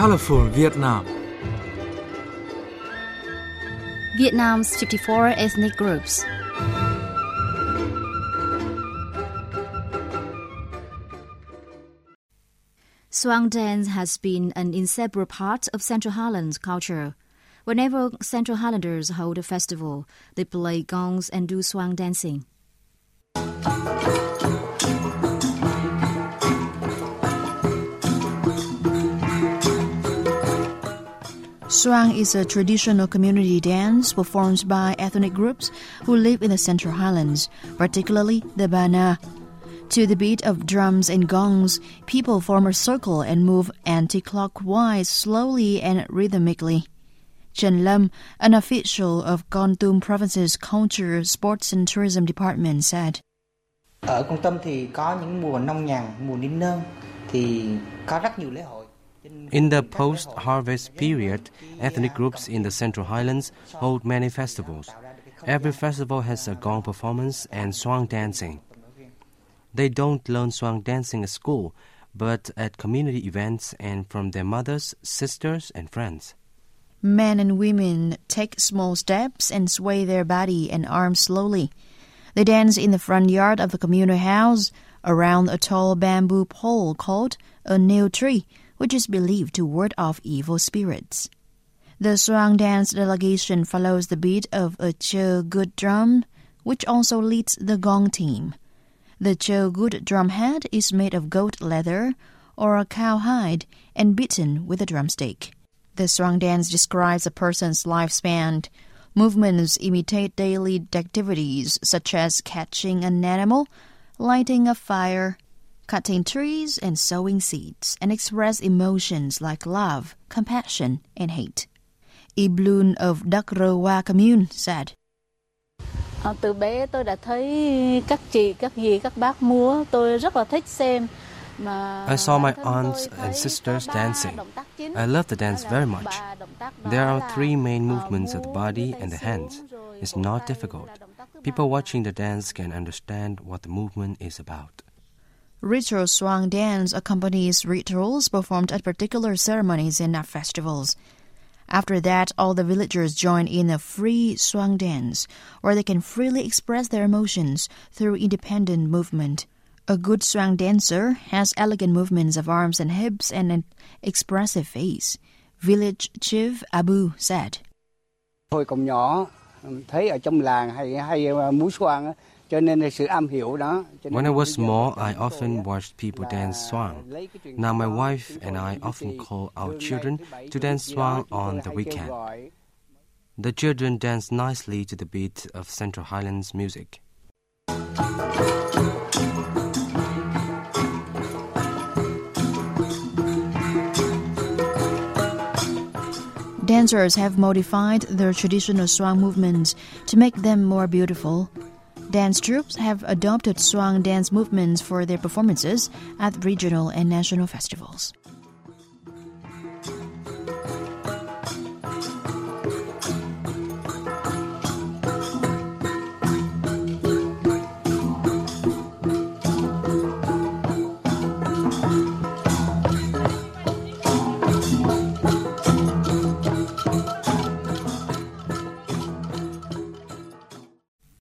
colorful Vietnam. Vietnam's 54 ethnic groups. Xoang dance has been an inseparable part of Central Highlands culture. Whenever Central Highlanders hold a festival, they play gongs and do xoang dancing. Xoang is a traditional community dance performed by ethnic groups who live in the Central Highlands, particularly the Bana. To the beat of drums and gongs, people form a circle and move anti-clockwise slowly and rhythmically. Chen Lam, an official of Kon Province's Culture, Sports and Tourism Department, said. Ở Kon Tum thì có những mùa nông nhàn, mùa nín nương thì có rất nhiều lễ hội. In the post harvest period, ethnic groups in the Central Highlands hold many festivals. Every festival has a gong performance and xoang dancing. They don't learn xoang dancing at school, but at community events and from their mothers, sisters, and friends. Men and women take small steps and sway their body and arms slowly. They dance in the front yard of the communal house around a tall bamboo pole called a neu tree, which is believed to ward off evil spirits. The xoang dance delegation follows the beat of a cho good drum, which also leads the gong team. The cho good drum head is made of goat leather or a cow hide and beaten with a drumstick. The xoang dance describes a person's lifespan. Movements imitate daily activities such as catching an animal, lighting a fire, cutting trees, and sowing seeds, and express emotions like love, compassion, and hate. Iblun of Dakrowa commune said. À, từ bé tôi đã thấy các chị, các dì, các bác múa, tôi rất là thích xem. I saw my aunts and sisters dancing. I love the dance very much. There are three main movements of the body and the hands. It's not difficult. People watching the dance can understand what the movement is about. Ritual xoang dance accompanies rituals performed at particular ceremonies and festivals. After that, all the villagers join in a free xoang dance, where they can freely express their emotions through independent movement. A good xoang dancer has elegant movements of arms and hips and an expressive face. Village chief Abu said. Cho nên sự am hiểu đó. When I was small, I often watched people dance xoang. Now my wife and I often call our children to dance xoang on the weekend. The children dance nicely to the beat of Central Highlands music. Dancers have modified their traditional xoang movements to make them more beautiful. Dance troupes have adopted xoang dance movements for their performances at regional and national festivals.